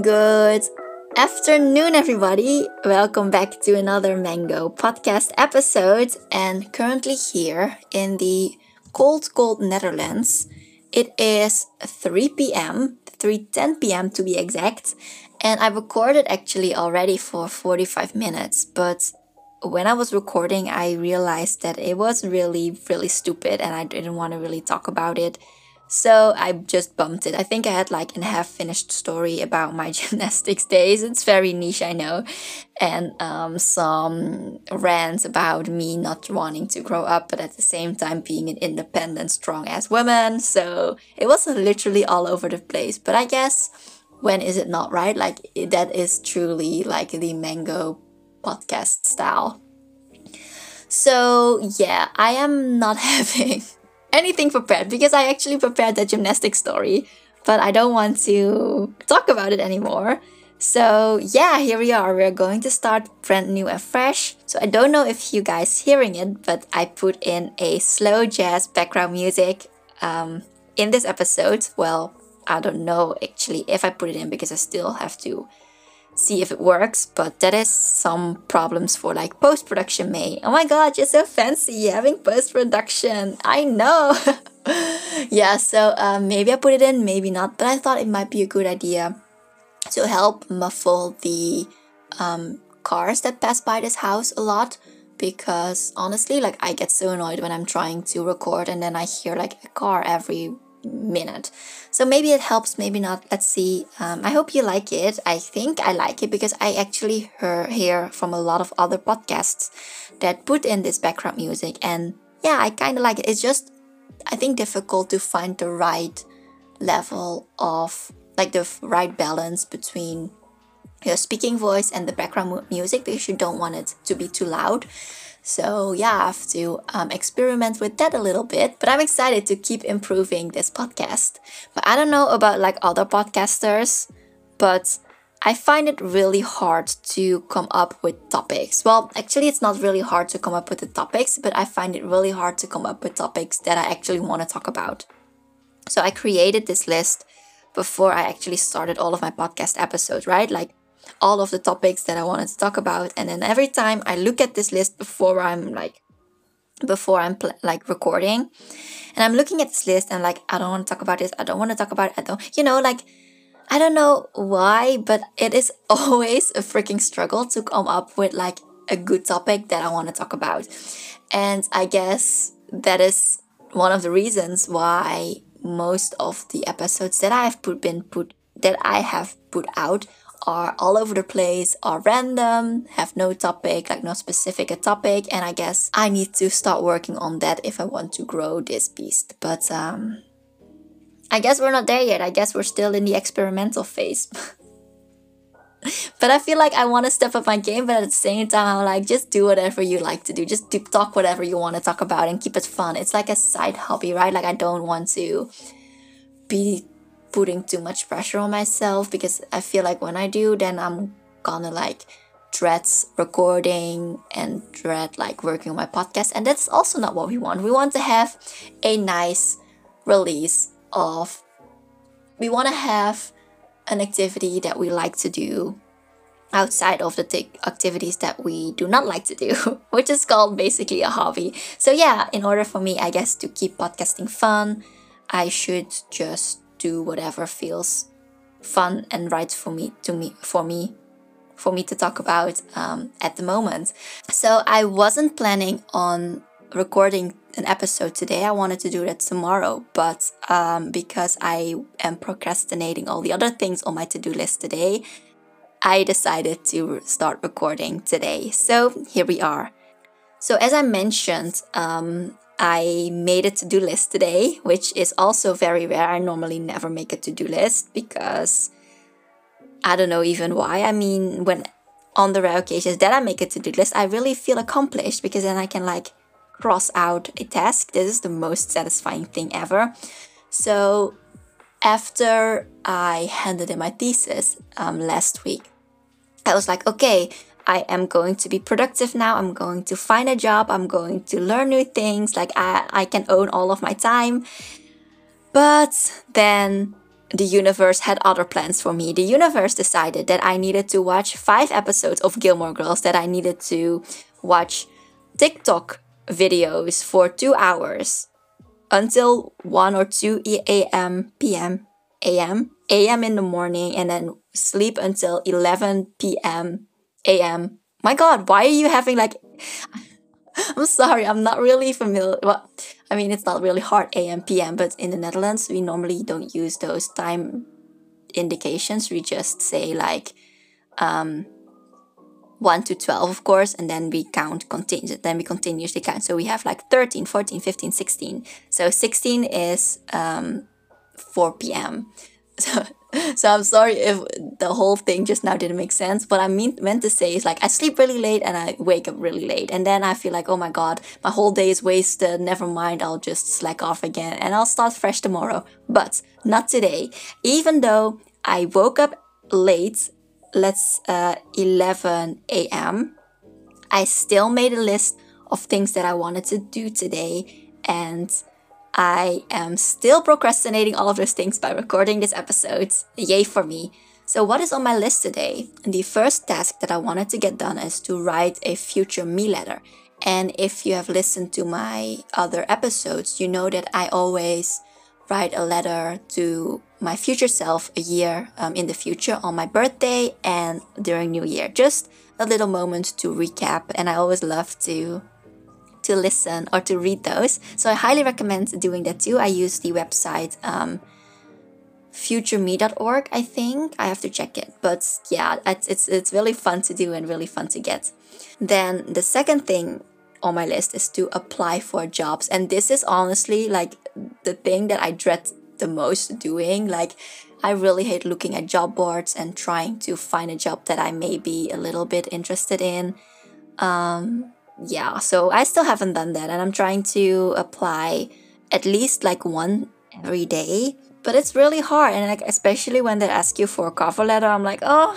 Good afternoon, everybody. Welcome back to another Mango podcast episode. And currently here in the cold, cold Netherlands, it is 3 p.m., 3:10 p.m. to be exact. And I recorded actually already for 45 minutes, but when I was recording, I realized that it was really, really stupid and I didn't want to really talk about it. So I just bumped it. I think I had like a half finished story about my gymnastics days. It's very niche, I know. And um, some rants about me not wanting to grow up, but at the same time being an independent, strong ass woman. So it was literally all over the place. But I guess when is it not right? Like that is truly like the mango podcast style. So yeah, I am not having anything prepared because I actually prepared the gymnastic story, but I don't want to talk about it anymore. So yeah, here we are. We're going to start brand new and fresh. So I don't know if you guys hearing it, but I put in a slow jazz background music um, in this episode. Well, I don't know actually if I put it in because I still have to see if it works, but that is some problems for like post production May. Oh my god, you're so fancy having post production. I know. yeah, so um, maybe I put it in, maybe not, but I thought it might be a good idea to help muffle the um, cars that pass by this house a lot because honestly like i get so annoyed when i'm trying to record and then i hear like a car every minute. So maybe it helps, maybe not. Let's see. Um, I hope you like it. I think I like it because I actually hear, hear from a lot of other podcasts that put in this background music. And yeah, I kind of like it. It's just, I think, difficult to find the right level of, like, the right balance between your speaking voice and the background music because you don't want it to be too loud. So yeah, I have to um, experiment with that a little bit, but I'm excited to keep improving this podcast. But I don't know about like other podcasters, but I find it really hard to come up with topics. Well, actually, it's not really hard to come up with the topics, but I find it really hard to come up with topics that I actually want to talk about. So I created this list before I actually started all of my podcast episodes, right? Like all of the topics that I wanted to talk about. And then every time I look at this list before I'm like, before I'm pl- like recording, and I'm looking at this list and like, I don't want to talk about this. I don't want to talk about it. I don't, you know, like, I don't know why, but it is always a freaking struggle to come up with like a good topic that I want to talk about. And I guess that is one of the reasons why most of the episodes that I have put been put that I have put out are all over the place, are random, have no topic, like no specific a topic, and I guess I need to start working on that if I want to grow this beast. But um I guess we're not there yet. I guess we're still in the experimental phase. but I feel like I want to step up my game, but at the same time, I'm like, just do whatever you like to do. Just do, talk whatever you want to talk about and keep it fun. It's like a side hobby, right? Like, I don't want to be putting too much pressure on myself because I feel like when I do, then I'm gonna like dread recording and dread like working on my podcast. And that's also not what we want. We want to have a nice release of, we want to have an activity that we like to do outside of the t- activities that we do not like to do, which is called basically a hobby. So, yeah, in order for me, I guess, to keep podcasting fun, I should just do whatever feels fun and right for me to me for me for me to talk about um, at the moment. So I wasn't planning on recording an episode today. I wanted to do that tomorrow, but um, because I am procrastinating all the other things on my to do list today, I decided to start recording today. So here we are. So as I mentioned, um, I made a to do list today, which is also very rare. I normally never make a to do list because I don't know even why. I mean, when on the rare occasions that I make a to do list, I really feel accomplished because then I can like cross out a task. This is the most satisfying thing ever. So, after I handed in my thesis um, last week, I was like, okay, I am going to be productive now. I'm going to find a job. I'm going to learn new things. Like I, I can own all of my time. But then the universe had other plans for me. The universe decided that I needed to watch five episodes of Gilmore Girls, that I needed to watch TikTok videos for two hours until 1 or 2 a.m. p.m. a.m. a.m. in the morning and then sleep until 11 p.m. a.m. My god, why are you having like I'm sorry, I'm not really familiar. Well, I mean, it's not really hard AM, PM, but in the Netherlands, we normally don't use those time indications. We just say like um, 1 to 12, of course, and then we count, continue, then we continuously count. So we have like 13, 14, 15, 16. So 16 is um, 4 p.m. So so I'm sorry if the whole thing just now didn't make sense. What I mean meant to say is like I sleep really late and I wake up really late, and then I feel like oh my god, my whole day is wasted. Never mind, I'll just slack off again and I'll start fresh tomorrow. But not today. Even though I woke up late, let's uh 11 a.m. I still made a list of things that I wanted to do today and I am still procrastinating all of those things by recording this episode. Yay for me. So, what is on my list today? The first task that I wanted to get done is to write a future me letter. And if you have listened to my other episodes, you know that I always write a letter to my future self a year um, in the future on my birthday and during New Year. Just a little moment to recap. And I always love to to listen or to read those. So I highly recommend doing that too. I use the website um, futureme.org, I think. I have to check it. But yeah, it's, it's, it's really fun to do and really fun to get. Then the second thing on my list is to apply for jobs. And this is honestly like the thing that I dread the most doing. Like, I really hate looking at job boards and trying to find a job that I may be a little bit interested in. Um, yeah, so I still haven't done that, and I'm trying to apply at least like one every day. But it's really hard, and like especially when they ask you for a cover letter, I'm like, oh,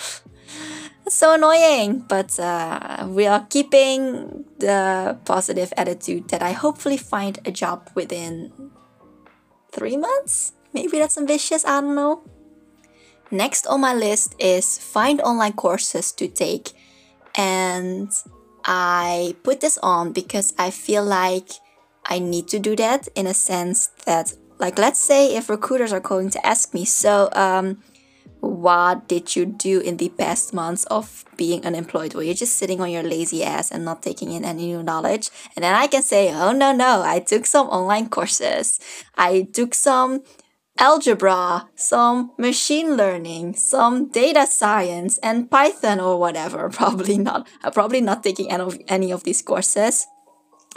it's so annoying. But uh, we are keeping the positive attitude that I hopefully find a job within three months. Maybe that's ambitious. I don't know. Next on my list is find online courses to take, and I put this on because I feel like I need to do that in a sense that, like, let's say if recruiters are going to ask me, so, um, what did you do in the past months of being unemployed? Were you just sitting on your lazy ass and not taking in any new knowledge? And then I can say, oh no, no, I took some online courses. I took some algebra, some machine learning, some data science, and Python or whatever. Probably not. I'm probably not taking any of, any of these courses.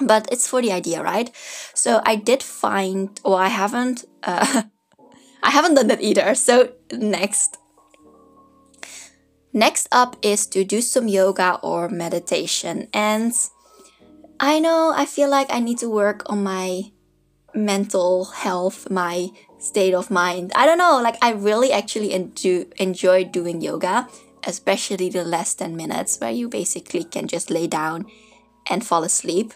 But it's for the idea, right? So I did find, or I haven't, uh, I haven't done that either. So next. Next up is to do some yoga or meditation. And I know I feel like I need to work on my mental health, my state of mind. I don't know, like I really actually enjoy enjoy doing yoga, especially the less than minutes where you basically can just lay down and fall asleep.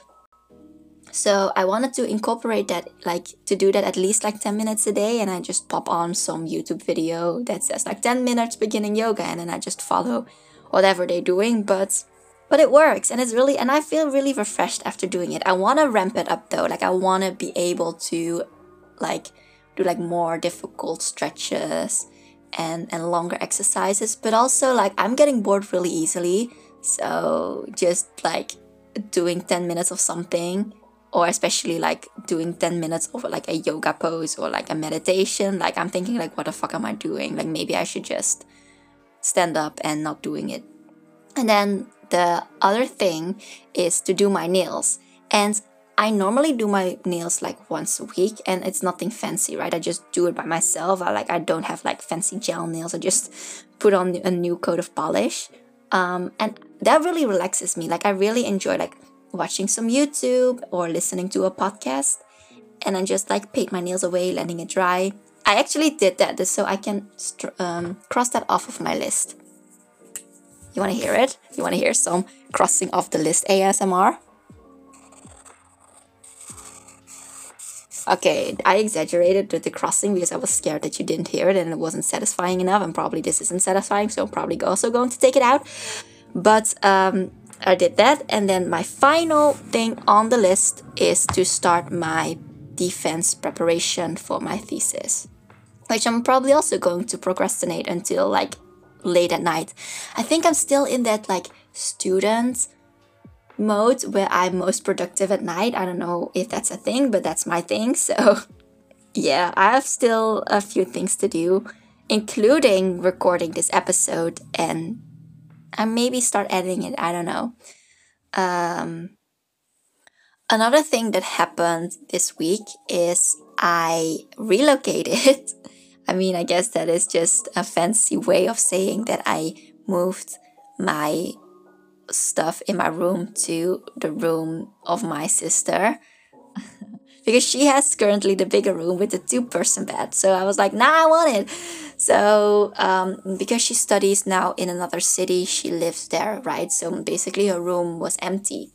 So I wanted to incorporate that, like to do that at least like 10 minutes a day, and I just pop on some YouTube video that says like 10 minutes beginning yoga, and then I just follow whatever they're doing. But but it works and it's really and I feel really refreshed after doing it. I want to ramp it up though. Like I want to be able to like do like more difficult stretches and and longer exercises but also like i'm getting bored really easily. So just like doing 10 minutes of something or especially like doing 10 minutes of like a yoga pose or like a meditation like i'm thinking like what the fuck am i doing? Like maybe i should just stand up and not doing it. And then the other thing is to do my nails. And I normally do my nails like once a week and it's nothing fancy, right? I just do it by myself. I like I don't have like fancy gel nails. I just put on a new coat of polish. Um, and that really relaxes me. Like I really enjoy like watching some YouTube or listening to a podcast and I just like paint my nails away, letting it dry. I actually did that so I can um, cross that off of my list. You want to hear it? You want to hear some crossing off the list ASMR? Okay, I exaggerated with the crossing because I was scared that you didn't hear it and it wasn't satisfying enough, and probably this isn't satisfying, so I'm probably also going to take it out. But um, I did that, and then my final thing on the list is to start my defense preparation for my thesis, which I'm probably also going to procrastinate until like late at night. I think I'm still in that like student mode where I'm most productive at night. I don't know if that's a thing, but that's my thing. So, yeah, I have still a few things to do, including recording this episode and I maybe start editing it. I don't know. Um, another thing that happened this week is I relocated. I mean, I guess that is just a fancy way of saying that I moved my stuff in my room to the room of my sister because she has currently the bigger room with the two person bed. So I was like, nah, I want it. So um, because she studies now in another city, she lives there, right? So basically, her room was empty.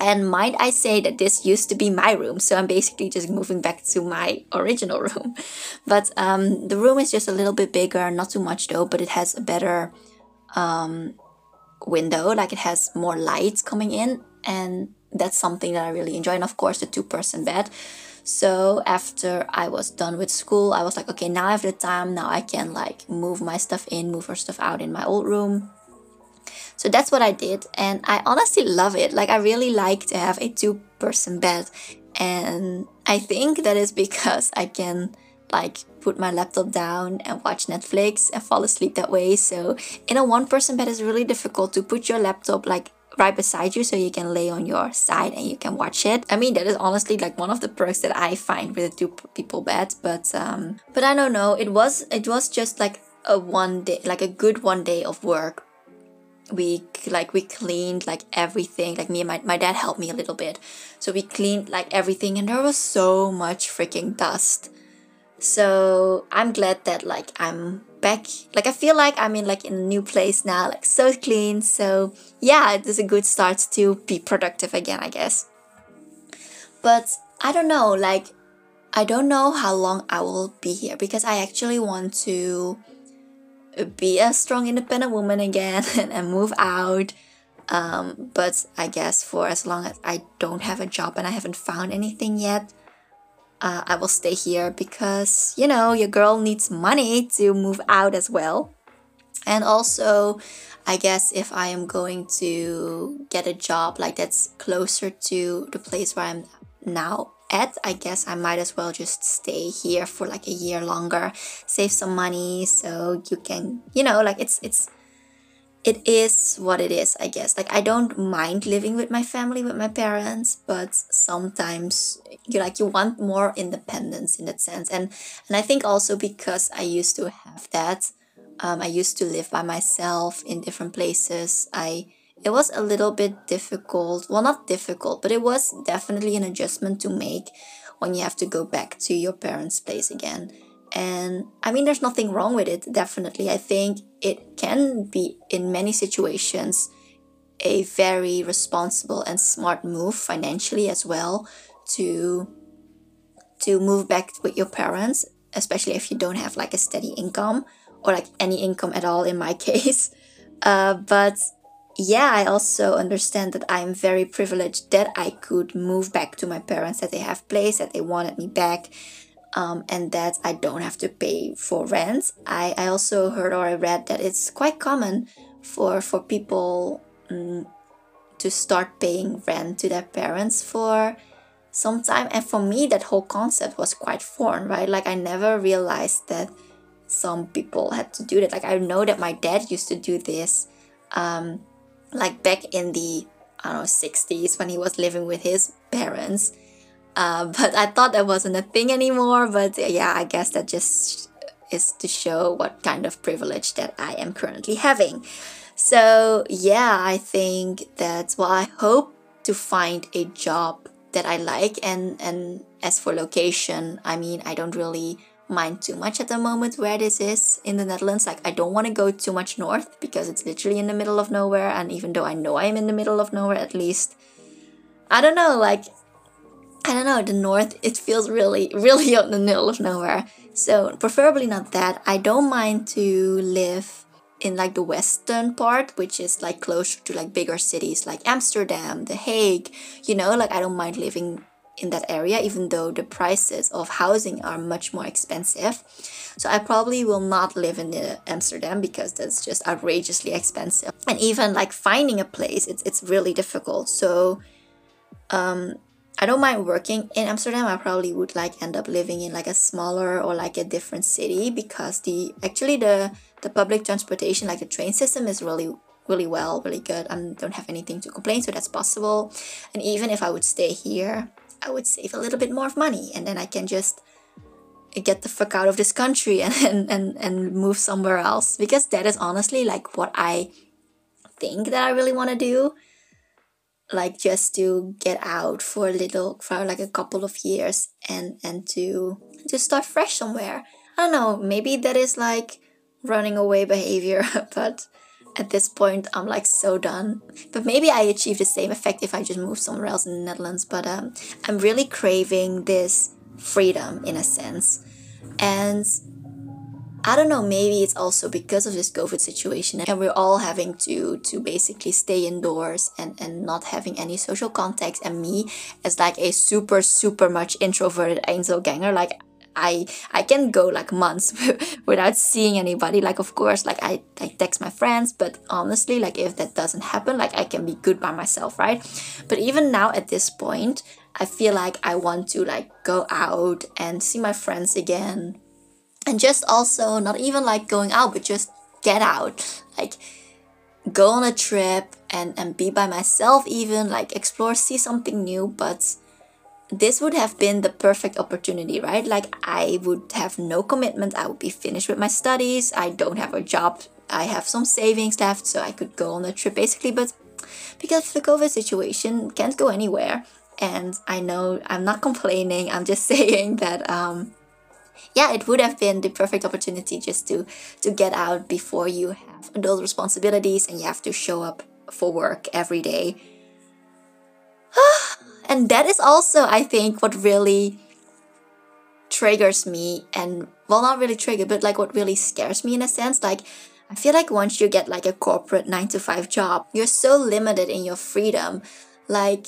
And might I say that this used to be my room, so I'm basically just moving back to my original room. But um, the room is just a little bit bigger, not too much though, but it has a better um, window like it has more light coming in and that's something that i really enjoy. And of course the two person bed. So after i was done with school i was like okay now i have the time. Now i can like move my stuff in move her stuff out in my old room. So that's what i did and i honestly love it. Like i really like to have a two person bed and i think that is because i can like put my laptop down and watch Netflix and fall asleep that way. So in a one person bed it's really difficult to put your laptop like right beside you so you can lay on your side and you can watch it. I mean that is honestly like one of the perks that I find with a two people bed, but um but I don't know, it was it was just like a one day like a good one day of work. We like we cleaned like everything. Like me and my, my dad helped me a little bit. So we cleaned like everything and there was so much freaking dust so i'm glad that like i'm back. Like i feel like i'm in like in a new place now like so clean. So yeah it is a good start to be productive again i guess. But i don't know like i don't know how long i will be here because i actually want to be a strong independent woman again and move out. Um, but i guess for as long as i don't have a job and i haven't found anything yet uh, I will stay here because, you know, your girl needs money to move out as well. And also, I guess if I am going to get a job like that's closer to the place where I'm now at, I guess I might as well just stay here for like a year longer, save some money so you can, you know, like it's it's it is what it is, I guess. Like I don't mind living with my family, with my parents, but sometimes you like you want more independence in that sense. And and I think also because I used to have that, um, I used to live by myself in different places. I it was a little bit difficult. Well, not difficult, but it was definitely an adjustment to make when you have to go back to your parents' place again. And I mean, there's nothing wrong with it, definitely. I think it can be, in many situations, a very responsible and smart move financially as well to to move back with your parents especially if you don't have like a steady income or like any income at all in my case uh, but yeah i also understand that i'm very privileged that i could move back to my parents that they have place that they wanted me back um, and that I don't have to pay for rent. I, I also heard or I read that it's quite common for for people um, to start paying rent to their parents for some time. And for me, that whole concept was quite foreign, right? Like I never realized that some people had to do that. Like I know that my dad used to do this, um, like back in the I don't know 60s when he was living with his parents uh, but I thought that wasn't a thing anymore. But yeah, I guess that just is to show what kind of privilege that I am currently having. So yeah, I think that's well, I hope to find a job that I like and and as for location, I mean I don't really mind too much at the moment where this is in the Netherlands. Like I don't want to go too much north because it's literally in the middle of nowhere and even though I know I'm in the middle of nowhere at least I don't know like I don't know, the north, it feels really, really out in the middle of nowhere. So, preferably not that. I don't mind to live in like the western part which is like closer to like bigger cities like amsterdam the hague you know like i don't mind living in that area even though the prices of housing are much more expensive so i probably will not live in amsterdam because that's just outrageously expensive and even like finding a place it's, it's really difficult so um I don't mind working in Amsterdam. I probably would like end up living in like a smaller or like a different city because the actually the the public transportation like the train system is really really well, really good. I don't have anything to complain, so that's possible. And even if I would stay here, I would save a little bit more of money and then I can just get the fuck out of this country and, and, and, and move somewhere else because that is honestly like what I think that I really want to do like just to get out for a little for like a couple of years and and to to start fresh somewhere. I don't know maybe that is like running away behavior but at this point i'm like so done. But maybe i achieve the same effect if i just move somewhere else in the netherlands but um i'm really craving this freedom in a sense. And I don't know, maybe it's also because of this COVID situation and we're all having to to basically stay indoors and, and not having any social contacts and me as like a super super much introverted Einzelganger like I I can go like months without seeing anybody. Like of course, like I, I text my friends, but honestly, like if that doesn't happen, like I can be good by myself, right? But even now at this point, I feel like I want to like go out and see my friends again, and just also not even like going out but just get out. Like go on a trip and and be by myself even like explore see something new. But this would have been the perfect opportunity right? Like i would have no commitment. I would be finished with my studies. I don't have a job. I have some savings left so i could go on a trip basically. But because of the covid situation can't go anywhere. And i know i'm not complaining. I'm just saying that um yeah, it would have been the perfect opportunity just to to get out before you have adult responsibilities and you have to show up for work every day. and that is also, I think, what really triggers me and well not really trigger but like what really scares me in a sense like i feel like once you get like a corporate 9 to 5 job you're so limited in your freedom like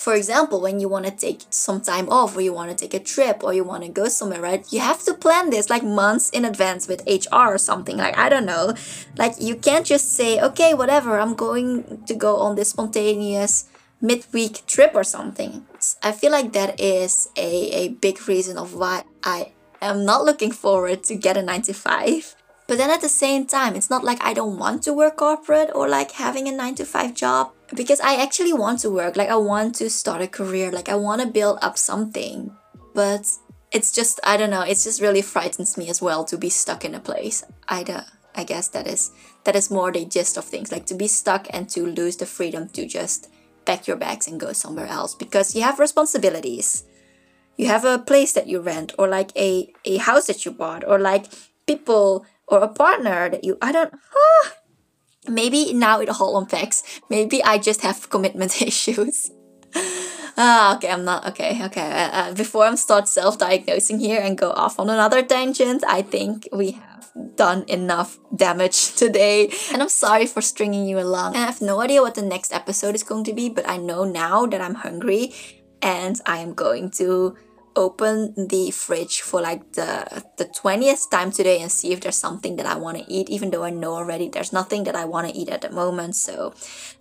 for example, when you want to take some time off or you want to take a trip or you want to go somewhere, right? You have to plan this like months in advance with HR or something. Like, I don't know. Like, you can't just say, okay, whatever, I'm going to go on this spontaneous midweek trip or something. I feel like that is a, a big reason of why I am not looking forward to get a 95. But then at the same time, it's not like I don't want to work corporate or like having a 9 to 5 job because I actually want to work. Like I want to start a career. Like I want to build up something. But it's just I don't know. It just really frightens me as well to be stuck in a place. I uh, I guess that is that is more the gist of things. Like to be stuck and to lose the freedom to just pack your bags and go somewhere else because you have responsibilities. You have a place that you rent or like a a house that you bought or like people or a partner that you I don't ah, maybe now it all unpacks. Maybe I just have commitment issues. ah, okay, I'm not okay. Okay, uh, uh, before I start self-diagnosing here and go off on another tangent, I think we have done enough damage today. And I'm sorry for stringing you along. And I have no idea what the next episode is going to be, but I know now that I'm hungry and I am going to open the fridge for like the the 20th time today and see if there's something that I want to eat even though I know already there's nothing that I want to eat at the moment so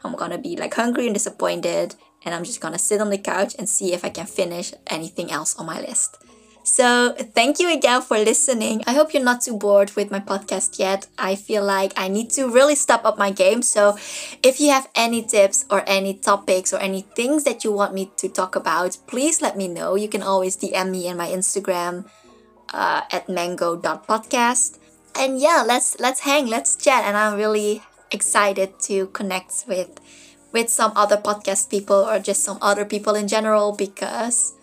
I'm gonna be like hungry and disappointed and I'm just gonna sit on the couch and see if I can finish anything else on my list. So, thank you again for listening. I hope you're not too bored with my podcast yet. I feel like I need to really step up my game. So, if you have any tips or any topics or any things that you want me to talk about, please let me know. You can always DM me on my Instagram uh, at mango.podcast. And yeah, let's let's hang, let's chat and I'm really excited to connect with with some other podcast people or just some other people in general because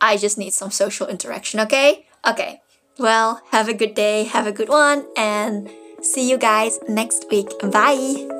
I just need some social interaction, okay? Okay. Well, have a good day, have a good one, and see you guys next week. Bye.